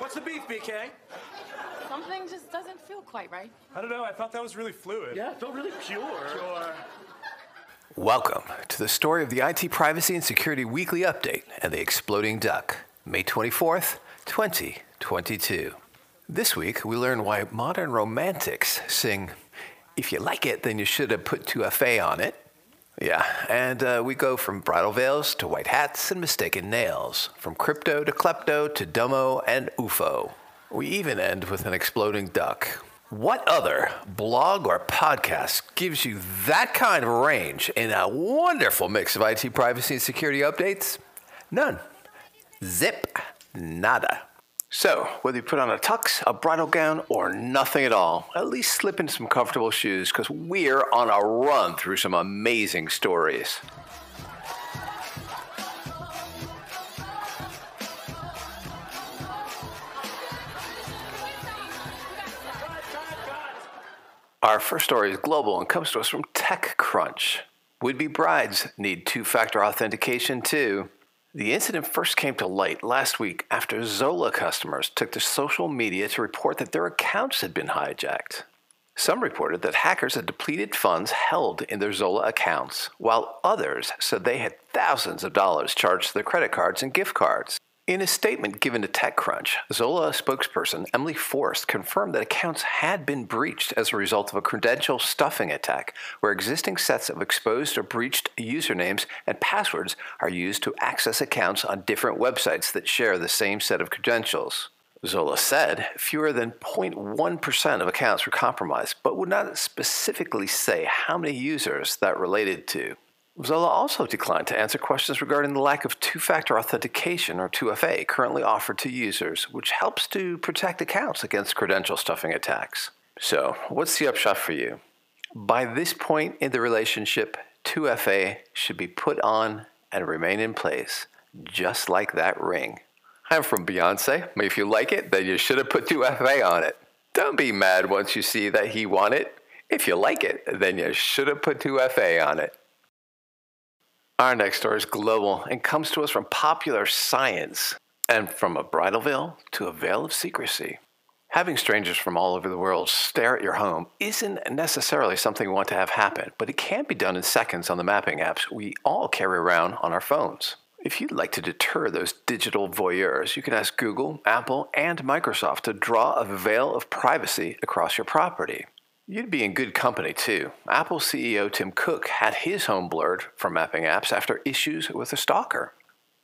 What's the beef, BK? Something just doesn't feel quite right. I don't know. I thought that was really fluid. Yeah, it felt really pure. Pure. Welcome to the story of the IT Privacy and Security Weekly Update and the Exploding Duck, May 24th, 2022. This week, we learn why modern romantics sing, If you like it, then you should have put 2FA on it. Yeah, and uh, we go from bridal veils to white hats and mistaken nails, from crypto to klepto to domo and UFO. We even end with an exploding duck. What other blog or podcast gives you that kind of range in a wonderful mix of IT privacy and security updates? None. Zip. Nada. So, whether you put on a tux, a bridal gown, or nothing at all, at least slip into some comfortable shoes because we're on a run through some amazing stories. Our first story is global and comes to us from TechCrunch. Would be brides need two factor authentication too. The incident first came to light last week after Zola customers took to social media to report that their accounts had been hijacked. Some reported that hackers had depleted funds held in their Zola accounts, while others said they had thousands of dollars charged to their credit cards and gift cards. In a statement given to TechCrunch, Zola spokesperson Emily Forrest confirmed that accounts had been breached as a result of a credential stuffing attack, where existing sets of exposed or breached usernames and passwords are used to access accounts on different websites that share the same set of credentials. Zola said fewer than 0.1% of accounts were compromised, but would not specifically say how many users that related to. Zola also declined to answer questions regarding the lack of two factor authentication, or 2FA, currently offered to users, which helps to protect accounts against credential stuffing attacks. So, what's the upshot for you? By this point in the relationship, 2FA should be put on and remain in place, just like that ring. I'm from Beyonce. If you like it, then you should have put 2FA on it. Don't be mad once you see that he won it. If you like it, then you should have put 2FA on it. Our next story is global and comes to us from popular science and from a bridal veil to a veil of secrecy. Having strangers from all over the world stare at your home isn't necessarily something we want to have happen, but it can be done in seconds on the mapping apps we all carry around on our phones. If you'd like to deter those digital voyeurs, you can ask Google, Apple, and Microsoft to draw a veil of privacy across your property. You'd be in good company too. Apple CEO Tim Cook had his home blurred from mapping apps after issues with a stalker.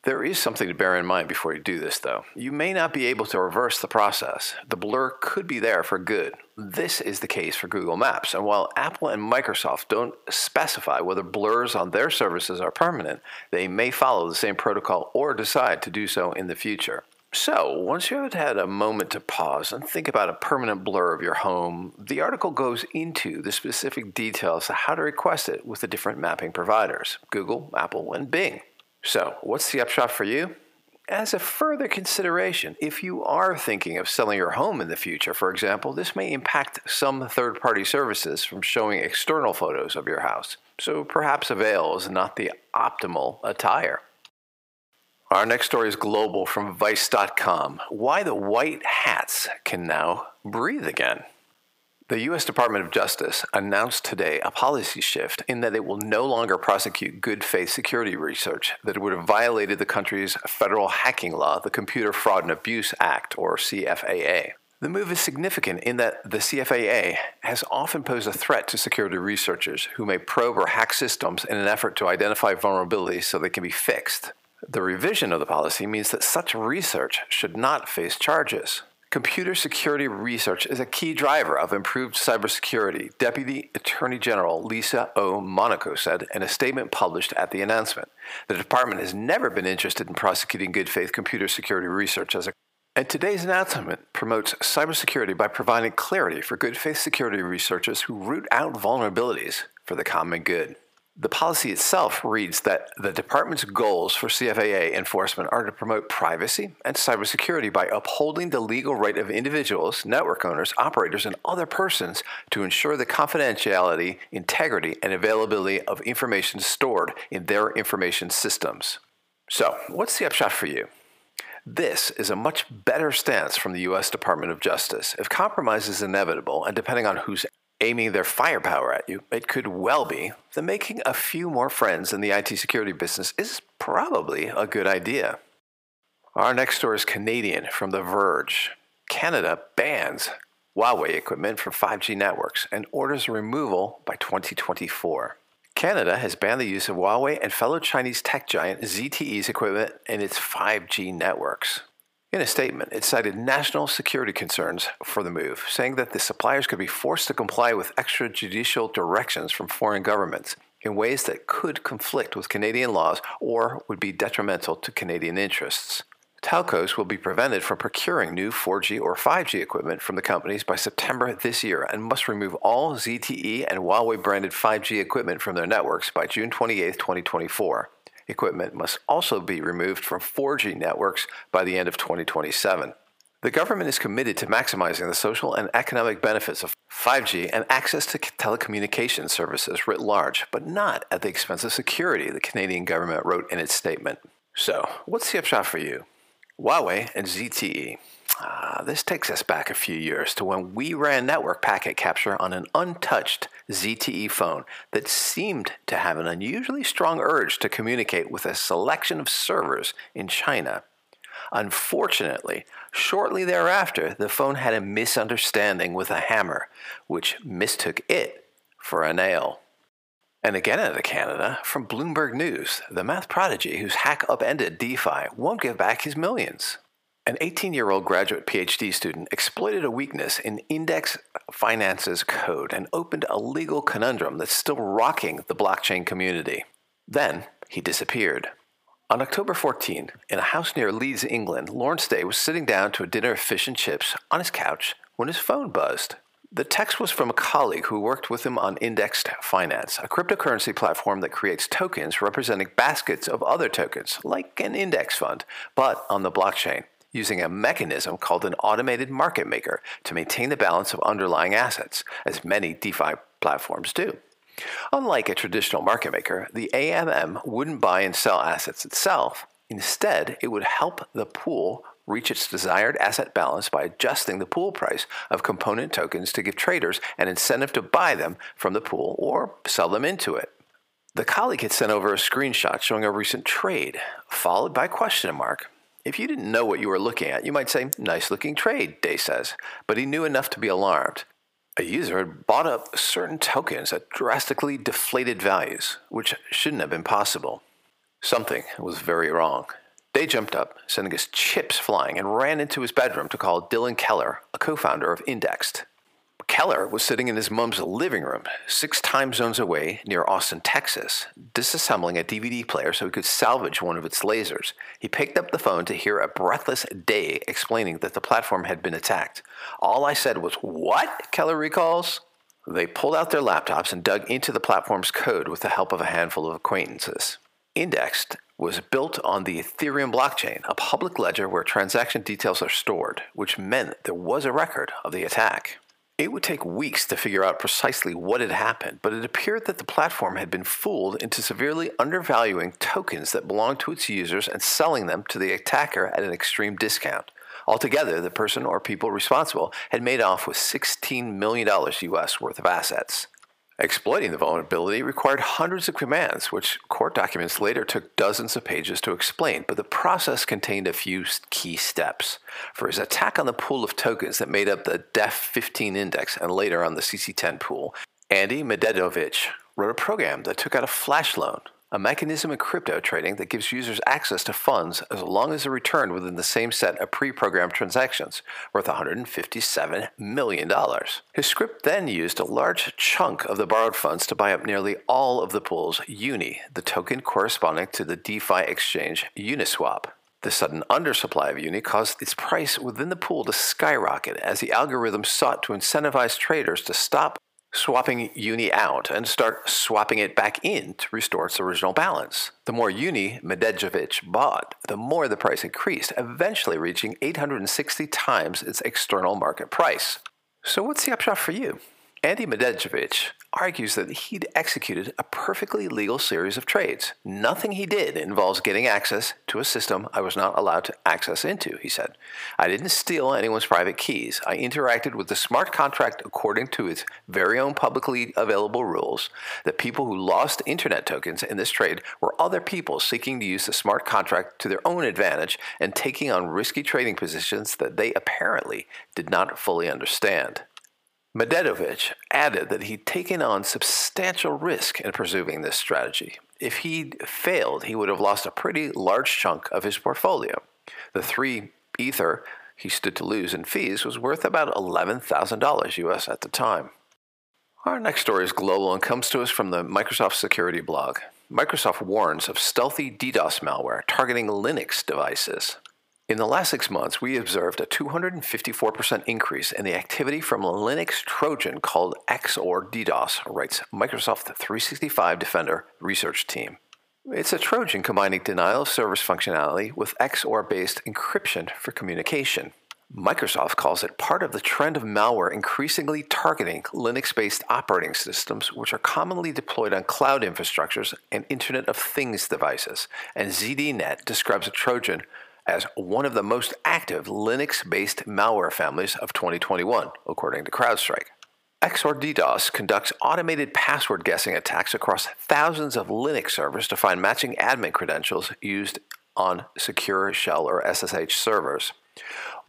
There is something to bear in mind before you do this, though. You may not be able to reverse the process. The blur could be there for good. This is the case for Google Maps, and while Apple and Microsoft don't specify whether blurs on their services are permanent, they may follow the same protocol or decide to do so in the future. So, once you have had a moment to pause and think about a permanent blur of your home, the article goes into the specific details of how to request it with the different mapping providers Google, Apple, and Bing. So, what's the upshot for you? As a further consideration, if you are thinking of selling your home in the future, for example, this may impact some third party services from showing external photos of your house. So perhaps a veil is not the optimal attire. Our next story is global from Vice.com. Why the white hats can now breathe again. The U.S. Department of Justice announced today a policy shift in that it will no longer prosecute good faith security research that would have violated the country's federal hacking law, the Computer Fraud and Abuse Act, or CFAA. The move is significant in that the CFAA has often posed a threat to security researchers who may probe or hack systems in an effort to identify vulnerabilities so they can be fixed. The revision of the policy means that such research should not face charges. Computer security research is a key driver of improved cybersecurity, Deputy Attorney General Lisa O. Monaco said in a statement published at the announcement. The department has never been interested in prosecuting good faith computer security research as a and today's announcement promotes cybersecurity by providing clarity for good faith security researchers who root out vulnerabilities for the common good. The policy itself reads that the department's goals for CFAA enforcement are to promote privacy and cybersecurity by upholding the legal right of individuals, network owners, operators, and other persons to ensure the confidentiality, integrity, and availability of information stored in their information systems. So, what's the upshot for you? This is a much better stance from the U.S. Department of Justice. If compromise is inevitable, and depending on who's aiming their firepower at you, it could well be that making a few more friends in the IT security business is probably a good idea. Our next story is Canadian from The Verge. Canada bans Huawei equipment from 5G networks and orders removal by 2024. Canada has banned the use of Huawei and fellow Chinese tech giant ZTE's equipment in its 5G networks. In a statement, it cited national security concerns for the move, saying that the suppliers could be forced to comply with extrajudicial directions from foreign governments in ways that could conflict with Canadian laws or would be detrimental to Canadian interests. Telcos will be prevented from procuring new 4G or 5G equipment from the companies by September this year and must remove all ZTE and Huawei branded 5G equipment from their networks by June 28, 2024. Equipment must also be removed from 4G networks by the end of 2027. The government is committed to maximizing the social and economic benefits of 5G and access to telecommunications services writ large, but not at the expense of security, the Canadian government wrote in its statement. So, what's the upshot for you? Huawei and ZTE. Ah, this takes us back a few years to when we ran network packet capture on an untouched ZTE phone that seemed to have an unusually strong urge to communicate with a selection of servers in China. Unfortunately, shortly thereafter, the phone had a misunderstanding with a hammer, which mistook it for a nail. And again out of Canada, from Bloomberg News, the math prodigy whose hack upended DeFi won't give back his millions. An 18 year old graduate PhD student exploited a weakness in Indexed Finance's code and opened a legal conundrum that's still rocking the blockchain community. Then he disappeared. On October 14, in a house near Leeds, England, Lawrence Day was sitting down to a dinner of fish and chips on his couch when his phone buzzed. The text was from a colleague who worked with him on Indexed Finance, a cryptocurrency platform that creates tokens representing baskets of other tokens, like an index fund, but on the blockchain, using a mechanism called an automated market maker to maintain the balance of underlying assets, as many DeFi platforms do. Unlike a traditional market maker, the AMM wouldn't buy and sell assets itself. Instead, it would help the pool reach its desired asset balance by adjusting the pool price of component tokens to give traders an incentive to buy them from the pool or sell them into it. The colleague had sent over a screenshot showing a recent trade, followed by a question mark. If you didn't know what you were looking at, you might say, nice looking trade, Day says, but he knew enough to be alarmed. A user had bought up certain tokens at drastically deflated values, which shouldn't have been possible. Something was very wrong. Day jumped up, sending his chips flying, and ran into his bedroom to call Dylan Keller, a co founder of Indexed. Keller was sitting in his mom's living room, six time zones away near Austin, Texas, disassembling a DVD player so he could salvage one of its lasers. He picked up the phone to hear a breathless Day explaining that the platform had been attacked. All I said was, What? Keller recalls. They pulled out their laptops and dug into the platform's code with the help of a handful of acquaintances. Indexed was built on the Ethereum blockchain, a public ledger where transaction details are stored, which meant there was a record of the attack. It would take weeks to figure out precisely what had happened, but it appeared that the platform had been fooled into severely undervaluing tokens that belonged to its users and selling them to the attacker at an extreme discount. Altogether, the person or people responsible had made off with $16 million US worth of assets. Exploiting the vulnerability required hundreds of commands, which court documents later took dozens of pages to explain, but the process contained a few key steps. For his attack on the pool of tokens that made up the DEF15 index and later on the CC10 pool, Andy Medjedovic wrote a program that took out a flash loan a mechanism in crypto trading that gives users access to funds as long as they're returned within the same set of pre programmed transactions, worth $157 million. His script then used a large chunk of the borrowed funds to buy up nearly all of the pool's Uni, the token corresponding to the DeFi exchange Uniswap. The sudden undersupply of Uni caused its price within the pool to skyrocket as the algorithm sought to incentivize traders to stop swapping uni out and start swapping it back in to restore its original balance. The more uni Medvedev bought, the more the price increased, eventually reaching 860 times its external market price. So, what's the upshot for you? Andy Medjedovic argues that he'd executed a perfectly legal series of trades. Nothing he did involves getting access to a system I was not allowed to access into, he said. I didn't steal anyone's private keys. I interacted with the smart contract according to its very own publicly available rules. The people who lost internet tokens in this trade were other people seeking to use the smart contract to their own advantage and taking on risky trading positions that they apparently did not fully understand. Medjedovic added that he'd taken on substantial risk in pursuing this strategy. If he'd failed, he would have lost a pretty large chunk of his portfolio. The three Ether he stood to lose in fees was worth about $11,000 US at the time. Our next story is global and comes to us from the Microsoft security blog. Microsoft warns of stealthy DDoS malware targeting Linux devices. In the last six months, we observed a 254% increase in the activity from a Linux Trojan called XOR DDoS, writes Microsoft 365 Defender research team. It's a Trojan combining denial of service functionality with XOR based encryption for communication. Microsoft calls it part of the trend of malware increasingly targeting Linux based operating systems, which are commonly deployed on cloud infrastructures and Internet of Things devices. And ZDNet describes a Trojan as one of the most active Linux based malware families of 2021, according to CrowdStrike. XOR DDoS conducts automated password guessing attacks across thousands of Linux servers to find matching admin credentials used on secure shell or SSH servers.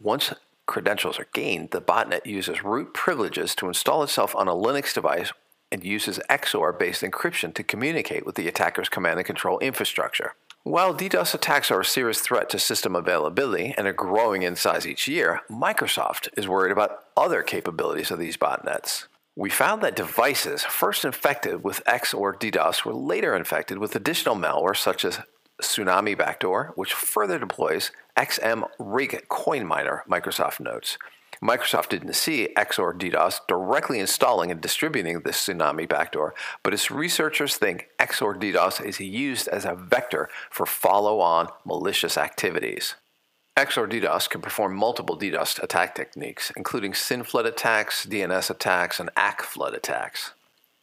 Once credentials are gained, the botnet uses root privileges to install itself on a Linux device and uses XOR based encryption to communicate with the attacker's command and control infrastructure. While DDoS attacks are a serious threat to system availability and are growing in size each year, Microsoft is worried about other capabilities of these botnets. We found that devices first infected with XOR DDoS were later infected with additional malware such as Tsunami Backdoor, which further deploys XM Rig Coin Miner, Microsoft notes. Microsoft didn't see XOR DDoS directly installing and distributing this tsunami backdoor, but its researchers think XOR DDoS is used as a vector for follow on malicious activities. XOR DDoS can perform multiple DDoS attack techniques, including SYN flood attacks, DNS attacks, and ACK flood attacks.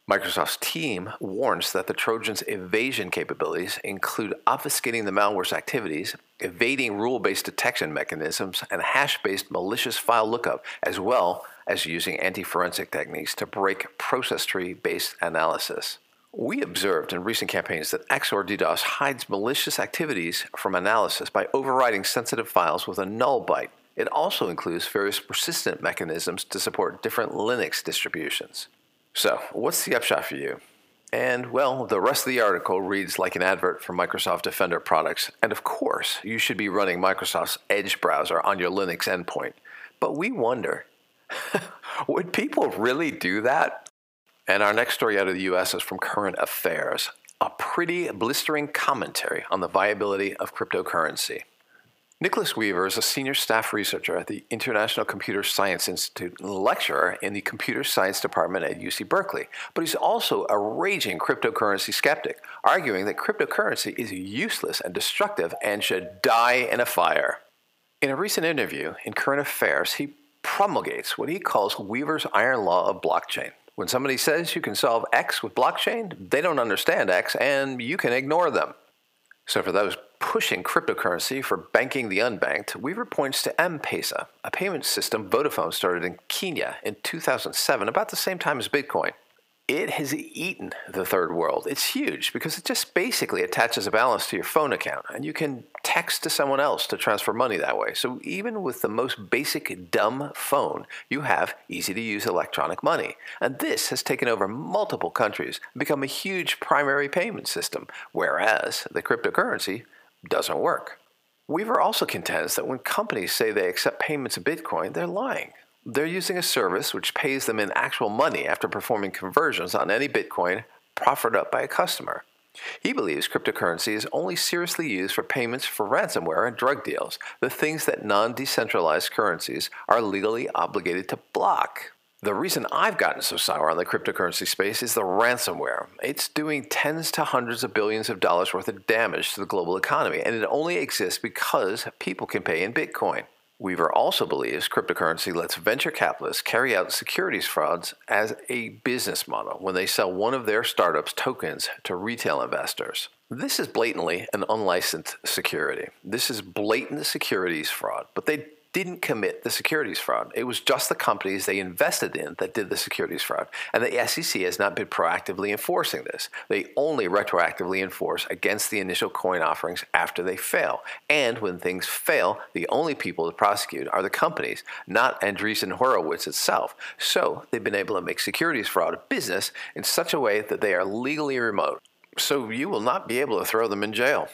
Microsoft's team warns that the Trojan's evasion capabilities include obfuscating the malware's activities, evading rule based detection mechanisms, and hash based malicious file lookup, as well as using anti forensic techniques to break process tree based analysis. We observed in recent campaigns that XOR DDoS hides malicious activities from analysis by overriding sensitive files with a null byte. It also includes various persistent mechanisms to support different Linux distributions. So, what's the upshot for you? And, well, the rest of the article reads like an advert for Microsoft Defender products. And of course, you should be running Microsoft's Edge browser on your Linux endpoint. But we wonder would people really do that? And our next story out of the US is from Current Affairs a pretty blistering commentary on the viability of cryptocurrency. Nicholas Weaver is a senior staff researcher at the International Computer Science Institute and lecturer in the Computer Science Department at UC Berkeley, but he's also a raging cryptocurrency skeptic, arguing that cryptocurrency is useless and destructive and should die in a fire. In a recent interview in Current Affairs, he promulgates what he calls Weaver's iron law of blockchain. When somebody says you can solve X with blockchain, they don't understand X and you can ignore them. So, for those pushing cryptocurrency for banking the unbanked, Weaver points to M Pesa, a payment system Vodafone started in Kenya in 2007, about the same time as Bitcoin it has eaten the third world. It's huge because it just basically attaches a balance to your phone account and you can text to someone else to transfer money that way. So even with the most basic dumb phone, you have easy to use electronic money. And this has taken over multiple countries and become a huge primary payment system, whereas the cryptocurrency doesn't work. Weaver also contends that when companies say they accept payments in Bitcoin, they're lying. They're using a service which pays them in actual money after performing conversions on any Bitcoin proffered up by a customer. He believes cryptocurrency is only seriously used for payments for ransomware and drug deals, the things that non decentralized currencies are legally obligated to block. The reason I've gotten so sour on the cryptocurrency space is the ransomware. It's doing tens to hundreds of billions of dollars worth of damage to the global economy, and it only exists because people can pay in Bitcoin. Weaver also believes cryptocurrency lets venture capitalists carry out securities frauds as a business model when they sell one of their startups' tokens to retail investors. This is blatantly an unlicensed security. This is blatant securities fraud, but they didn't commit the securities fraud. It was just the companies they invested in that did the securities fraud. And the SEC has not been proactively enforcing this. They only retroactively enforce against the initial coin offerings after they fail. And when things fail, the only people to prosecute are the companies, not Andreessen Horowitz itself. So they've been able to make securities fraud a business in such a way that they are legally remote. So you will not be able to throw them in jail.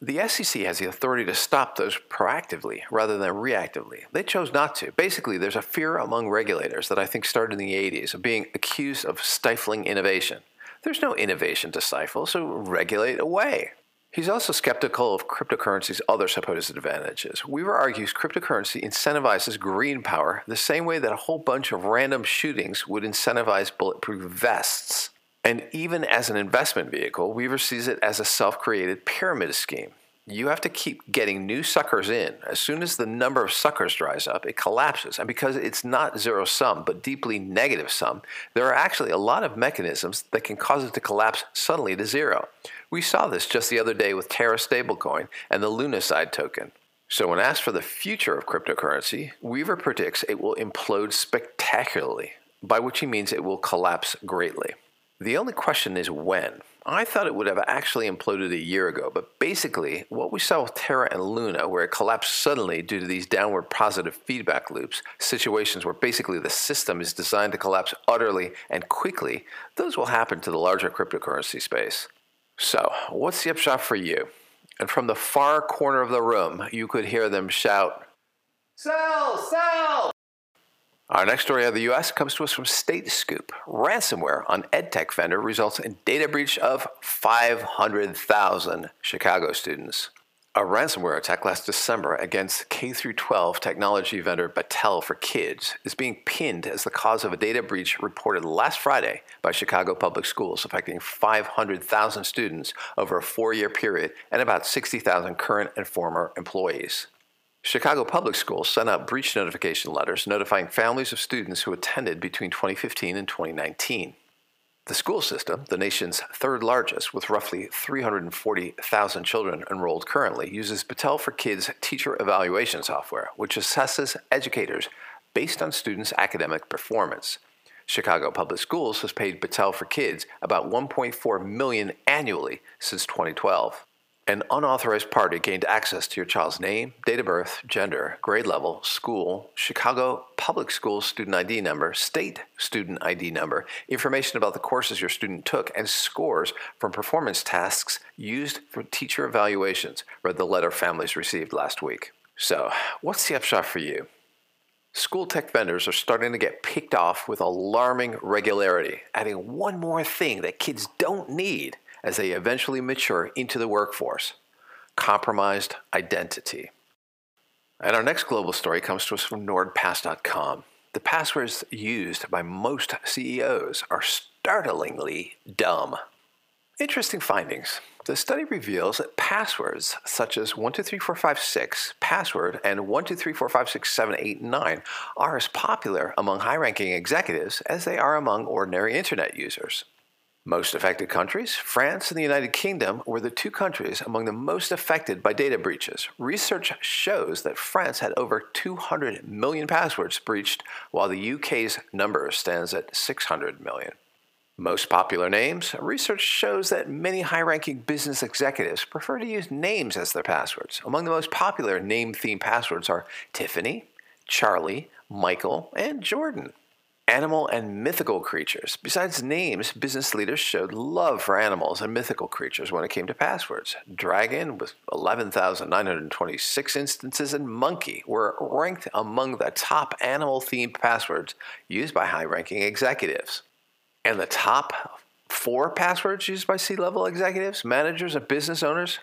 The SEC has the authority to stop those proactively rather than reactively. They chose not to. Basically, there's a fear among regulators that I think started in the 80s of being accused of stifling innovation. There's no innovation to stifle, so regulate away. He's also skeptical of cryptocurrency's other supposed advantages. Weaver argues cryptocurrency incentivizes green power the same way that a whole bunch of random shootings would incentivize bulletproof vests. And even as an investment vehicle, Weaver sees it as a self created pyramid scheme. You have to keep getting new suckers in. As soon as the number of suckers dries up, it collapses. And because it's not zero sum, but deeply negative sum, there are actually a lot of mechanisms that can cause it to collapse suddenly to zero. We saw this just the other day with Terra stablecoin and the Lunacide token. So, when asked for the future of cryptocurrency, Weaver predicts it will implode spectacularly, by which he means it will collapse greatly. The only question is when. I thought it would have actually imploded a year ago, but basically, what we saw with Terra and Luna, where it collapsed suddenly due to these downward positive feedback loops, situations where basically the system is designed to collapse utterly and quickly, those will happen to the larger cryptocurrency space. So, what's the upshot for you? And from the far corner of the room, you could hear them shout, Sell! Sell! Our next story out of the US comes to us from StateScoop. Ransomware on EdTech vendor results in data breach of 500,000 Chicago students. A ransomware attack last December against K 12 technology vendor Battelle for Kids is being pinned as the cause of a data breach reported last Friday by Chicago Public Schools, affecting 500,000 students over a four year period and about 60,000 current and former employees. Chicago Public Schools sent out breach notification letters notifying families of students who attended between 2015 and 2019. The school system, the nation's third largest, with roughly 340,000 children enrolled currently, uses Battelle for Kids teacher evaluation software, which assesses educators based on students' academic performance. Chicago Public Schools has paid Battelle for Kids about 1.4 million annually since 2012 an unauthorized party gained access to your child's name, date of birth, gender, grade level, school, Chicago Public Schools student ID number, state student ID number, information about the courses your student took, and scores from performance tasks used for teacher evaluations, read the letter families received last week. So, what's the upshot for you? School tech vendors are starting to get picked off with alarming regularity, adding one more thing that kids don't need as they eventually mature into the workforce compromised identity. And our next global story comes to us from NordPass.com. The passwords used by most CEOs are startlingly dumb. Interesting findings. The study reveals that passwords such as 123456, password, and 123456789 are as popular among high ranking executives as they are among ordinary internet users. Most affected countries, France and the United Kingdom, were the two countries among the most affected by data breaches. Research shows that France had over 200 million passwords breached, while the UK's number stands at 600 million. Most popular names, research shows that many high ranking business executives prefer to use names as their passwords. Among the most popular name themed passwords are Tiffany, Charlie, Michael, and Jordan animal and mythical creatures. Besides names, business leaders showed love for animals and mythical creatures when it came to passwords. Dragon, with 11,926 instances, and monkey were ranked among the top animal themed passwords used by high ranking executives. And the top four passwords used by C level executives, managers, and business owners,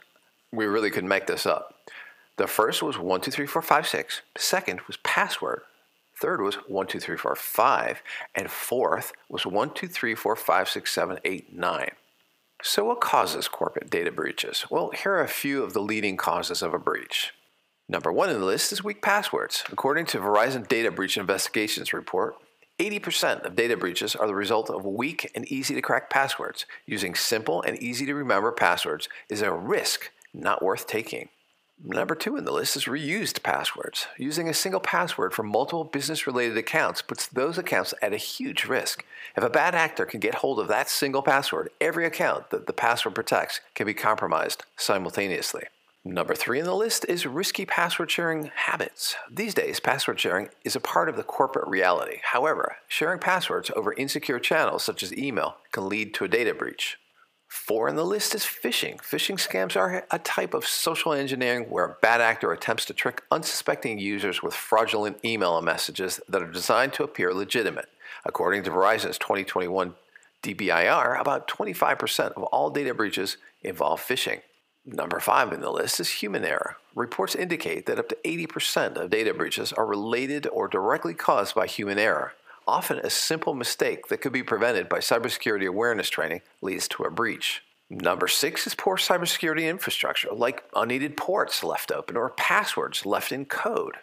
we really could make this up. The first was 123456, second was password, Third was one, two, three, four, five. And fourth was one, two, three, four, five, six, seven, eight, nine. So, what causes corporate data breaches? Well, here are a few of the leading causes of a breach Number one in the list is weak passwords. According to Verizon Data Breach Investigations report, 80% of data breaches are the result of weak and easy to crack passwords. Using simple and easy to remember passwords is a risk not worth taking. Number two in the list is reused passwords. Using a single password for multiple business related accounts puts those accounts at a huge risk. If a bad actor can get hold of that single password, every account that the password protects can be compromised simultaneously. Number three in the list is risky password sharing habits. These days, password sharing is a part of the corporate reality. However, sharing passwords over insecure channels such as email can lead to a data breach. Four in the list is phishing. Phishing scams are a type of social engineering where a bad actor attempts to trick unsuspecting users with fraudulent email messages that are designed to appear legitimate. According to Verizon's 2021 DBIR, about 25% of all data breaches involve phishing. Number five in the list is human error. Reports indicate that up to 80% of data breaches are related or directly caused by human error. Often, a simple mistake that could be prevented by cybersecurity awareness training leads to a breach. Number six is poor cybersecurity infrastructure, like unneeded ports left open or passwords left in code.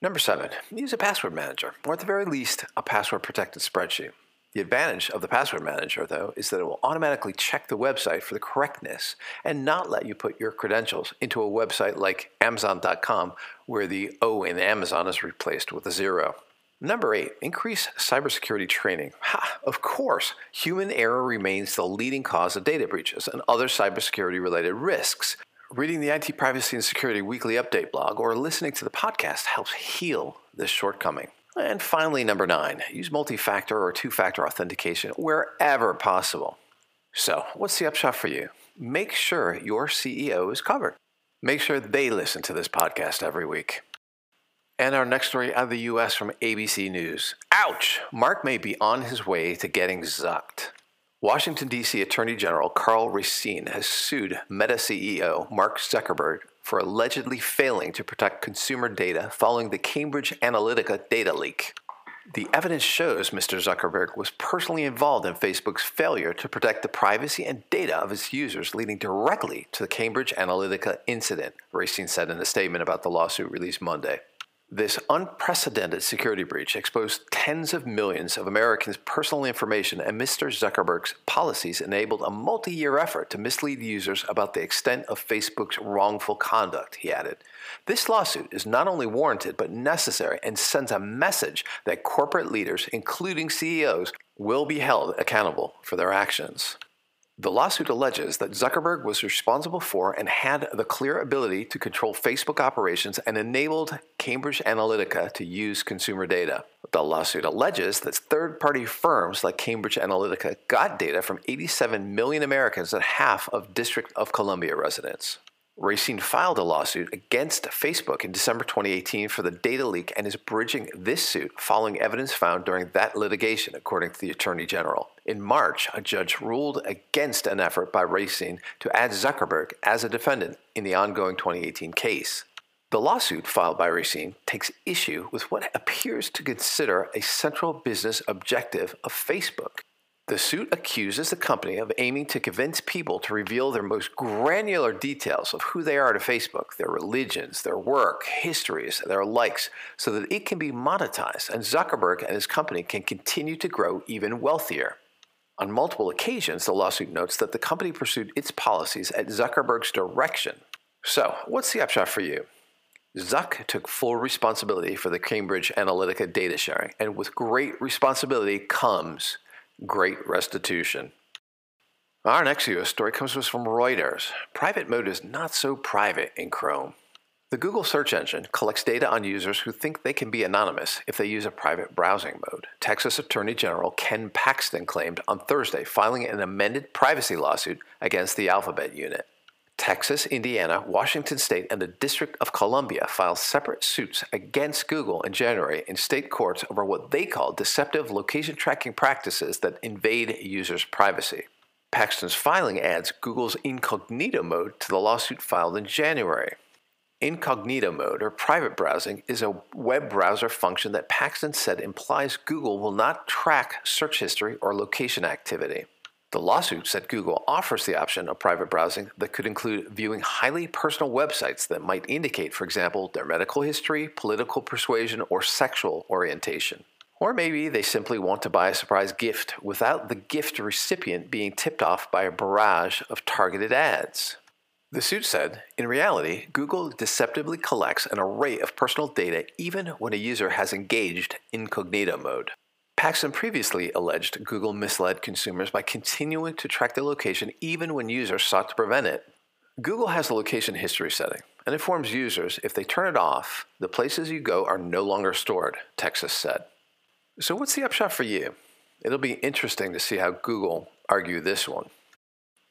Number seven, use a password manager, or at the very least, a password protected spreadsheet. The advantage of the password manager, though, is that it will automatically check the website for the correctness and not let you put your credentials into a website like Amazon.com where the O in Amazon is replaced with a zero. Number eight, increase cybersecurity training. Ha, of course, human error remains the leading cause of data breaches and other cybersecurity related risks. Reading the IT Privacy and Security Weekly Update blog or listening to the podcast helps heal this shortcoming. And finally, number nine, use multi factor or two factor authentication wherever possible. So, what's the upshot for you? Make sure your CEO is covered. Make sure they listen to this podcast every week. And our next story out of the US from ABC News. Ouch! Mark may be on his way to getting zucked. Washington, D.C. Attorney General Karl Racine has sued Meta CEO Mark Zuckerberg for allegedly failing to protect consumer data following the Cambridge Analytica data leak. The evidence shows Mr. Zuckerberg was personally involved in Facebook's failure to protect the privacy and data of its users, leading directly to the Cambridge Analytica incident, Racine said in a statement about the lawsuit released Monday. This unprecedented security breach exposed tens of millions of Americans' personal information, and Mr. Zuckerberg's policies enabled a multi year effort to mislead users about the extent of Facebook's wrongful conduct, he added. This lawsuit is not only warranted but necessary and sends a message that corporate leaders, including CEOs, will be held accountable for their actions. The lawsuit alleges that Zuckerberg was responsible for and had the clear ability to control Facebook operations and enabled Cambridge Analytica to use consumer data. The lawsuit alleges that third party firms like Cambridge Analytica got data from 87 million Americans and half of District of Columbia residents. Racine filed a lawsuit against Facebook in December 2018 for the data leak and is bridging this suit following evidence found during that litigation, according to the Attorney General. In March, a judge ruled against an effort by Racine to add Zuckerberg as a defendant in the ongoing 2018 case. The lawsuit filed by Racine takes issue with what appears to consider a central business objective of Facebook the suit accuses the company of aiming to convince people to reveal their most granular details of who they are to Facebook, their religions, their work, histories, their likes, so that it can be monetized and Zuckerberg and his company can continue to grow even wealthier. On multiple occasions, the lawsuit notes that the company pursued its policies at Zuckerberg's direction. So, what's the upshot for you? Zuck took full responsibility for the Cambridge Analytica data sharing, and with great responsibility comes great restitution. Our next US story comes to us from Reuters. Private mode is not so private in Chrome. The Google search engine collects data on users who think they can be anonymous if they use a private browsing mode. Texas Attorney General Ken Paxton claimed on Thursday, filing an amended privacy lawsuit against the Alphabet unit. Texas, Indiana, Washington State, and the District of Columbia filed separate suits against Google in January in state courts over what they call deceptive location tracking practices that invade users' privacy. Paxton's filing adds Google's incognito mode to the lawsuit filed in January. Incognito mode, or private browsing, is a web browser function that Paxton said implies Google will not track search history or location activity. The lawsuit said Google offers the option of private browsing that could include viewing highly personal websites that might indicate, for example, their medical history, political persuasion, or sexual orientation. Or maybe they simply want to buy a surprise gift without the gift recipient being tipped off by a barrage of targeted ads. The suit said, in reality, Google deceptively collects an array of personal data even when a user has engaged incognito mode. Paxton previously alleged Google misled consumers by continuing to track their location even when users sought to prevent it. Google has a location history setting and informs users if they turn it off, the places you go are no longer stored, Texas said. So, what's the upshot for you? It'll be interesting to see how Google argue this one.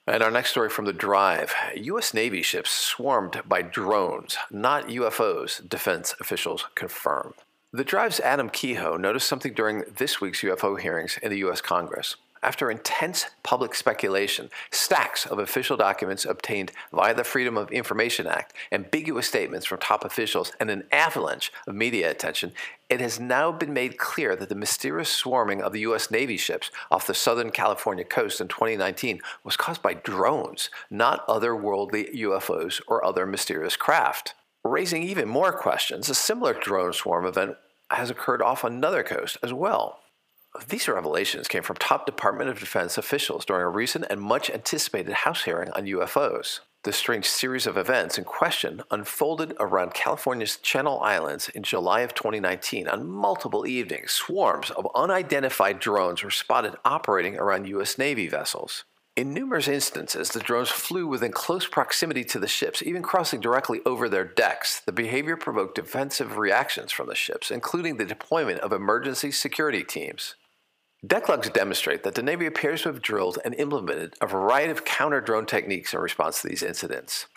And our next story from the drive U.S. Navy ships swarmed by drones, not UFOs, defense officials confirm. The Drive's Adam Kehoe noticed something during this week's UFO hearings in the U.S. Congress. After intense public speculation, stacks of official documents obtained via the Freedom of Information Act, ambiguous statements from top officials, and an avalanche of media attention, it has now been made clear that the mysterious swarming of the U.S. Navy ships off the Southern California coast in 2019 was caused by drones, not otherworldly UFOs or other mysterious craft. Raising even more questions, a similar drone swarm event has occurred off another coast as well. These revelations came from top Department of Defense officials during a recent and much anticipated House hearing on UFOs. The strange series of events in question unfolded around California's Channel Islands in July of 2019. On multiple evenings, swarms of unidentified drones were spotted operating around U.S. Navy vessels. In numerous instances, the drones flew within close proximity to the ships, even crossing directly over their decks. The behavior provoked defensive reactions from the ships, including the deployment of emergency security teams. Deck logs demonstrate that the Navy appears to have drilled and implemented a variety of counter drone techniques in response to these incidents.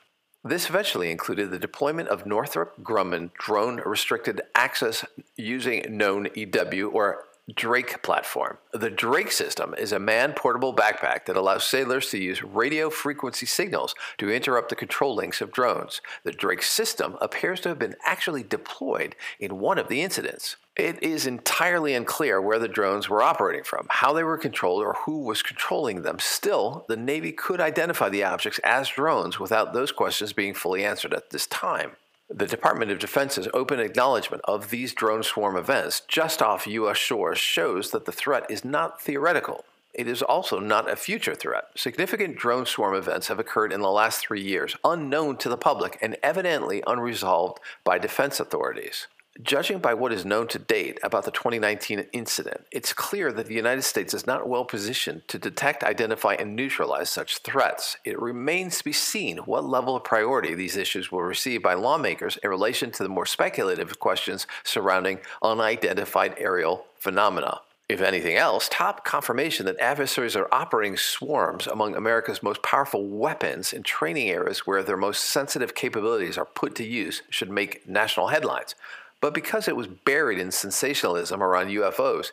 This eventually included the deployment of Northrop Grumman drone restricted access using known EW or Drake platform. The Drake system is a man portable backpack that allows sailors to use radio frequency signals to interrupt the control links of drones. The Drake system appears to have been actually deployed in one of the incidents. It is entirely unclear where the drones were operating from, how they were controlled, or who was controlling them. Still, the Navy could identify the objects as drones without those questions being fully answered at this time. The Department of Defense's open acknowledgement of these drone swarm events just off U.S. shores shows that the threat is not theoretical. It is also not a future threat. Significant drone swarm events have occurred in the last three years, unknown to the public and evidently unresolved by defense authorities. Judging by what is known to date about the 2019 incident, it's clear that the United States is not well positioned to detect, identify, and neutralize such threats. It remains to be seen what level of priority these issues will receive by lawmakers in relation to the more speculative questions surrounding unidentified aerial phenomena. If anything else, top confirmation that adversaries are operating swarms among America's most powerful weapons in training areas where their most sensitive capabilities are put to use should make national headlines. But because it was buried in sensationalism around UFOs,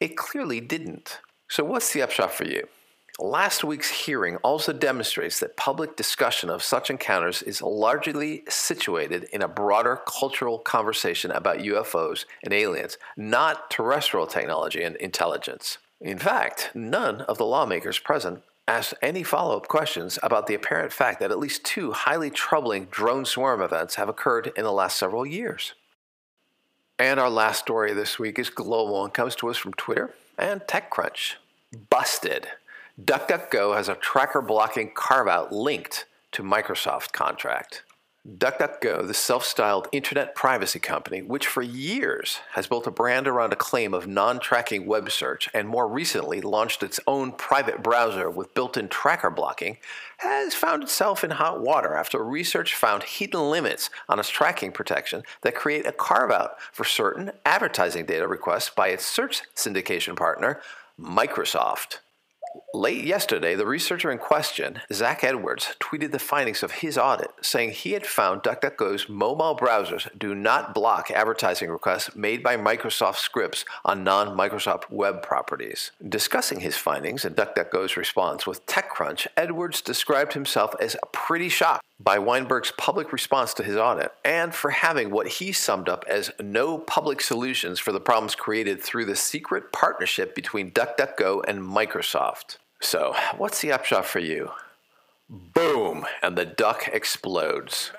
it clearly didn't. So, what's the upshot for you? Last week's hearing also demonstrates that public discussion of such encounters is largely situated in a broader cultural conversation about UFOs and aliens, not terrestrial technology and intelligence. In fact, none of the lawmakers present asked any follow up questions about the apparent fact that at least two highly troubling drone swarm events have occurred in the last several years. And our last story this week is global and comes to us from Twitter and TechCrunch. Busted. DuckDuckGo has a tracker blocking carve out linked to Microsoft contract. DuckDuckGo, the self styled internet privacy company, which for years has built a brand around a claim of non tracking web search and more recently launched its own private browser with built in tracker blocking, has found itself in hot water after research found hidden limits on its tracking protection that create a carve out for certain advertising data requests by its search syndication partner, Microsoft. Late yesterday, the researcher in question, Zach Edwards, tweeted the findings of his audit, saying he had found DuckDuckGo's mobile browsers do not block advertising requests made by Microsoft scripts on non Microsoft web properties. Discussing his findings and DuckDuckGo's response with TechCrunch, Edwards described himself as pretty shocked by Weinberg's public response to his audit and for having what he summed up as no public solutions for the problems created through the secret partnership between DuckDuckGo and Microsoft. So, what's the upshot for you? Boom, and the duck explodes.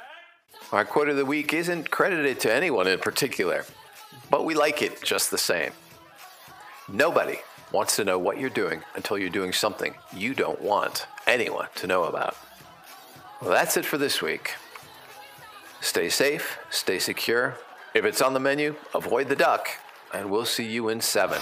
Our quote of the week isn't credited to anyone in particular, but we like it just the same. Nobody wants to know what you're doing until you're doing something you don't want anyone to know about. Well, that's it for this week. Stay safe, stay secure. If it's on the menu, avoid the duck, and we'll see you in seven.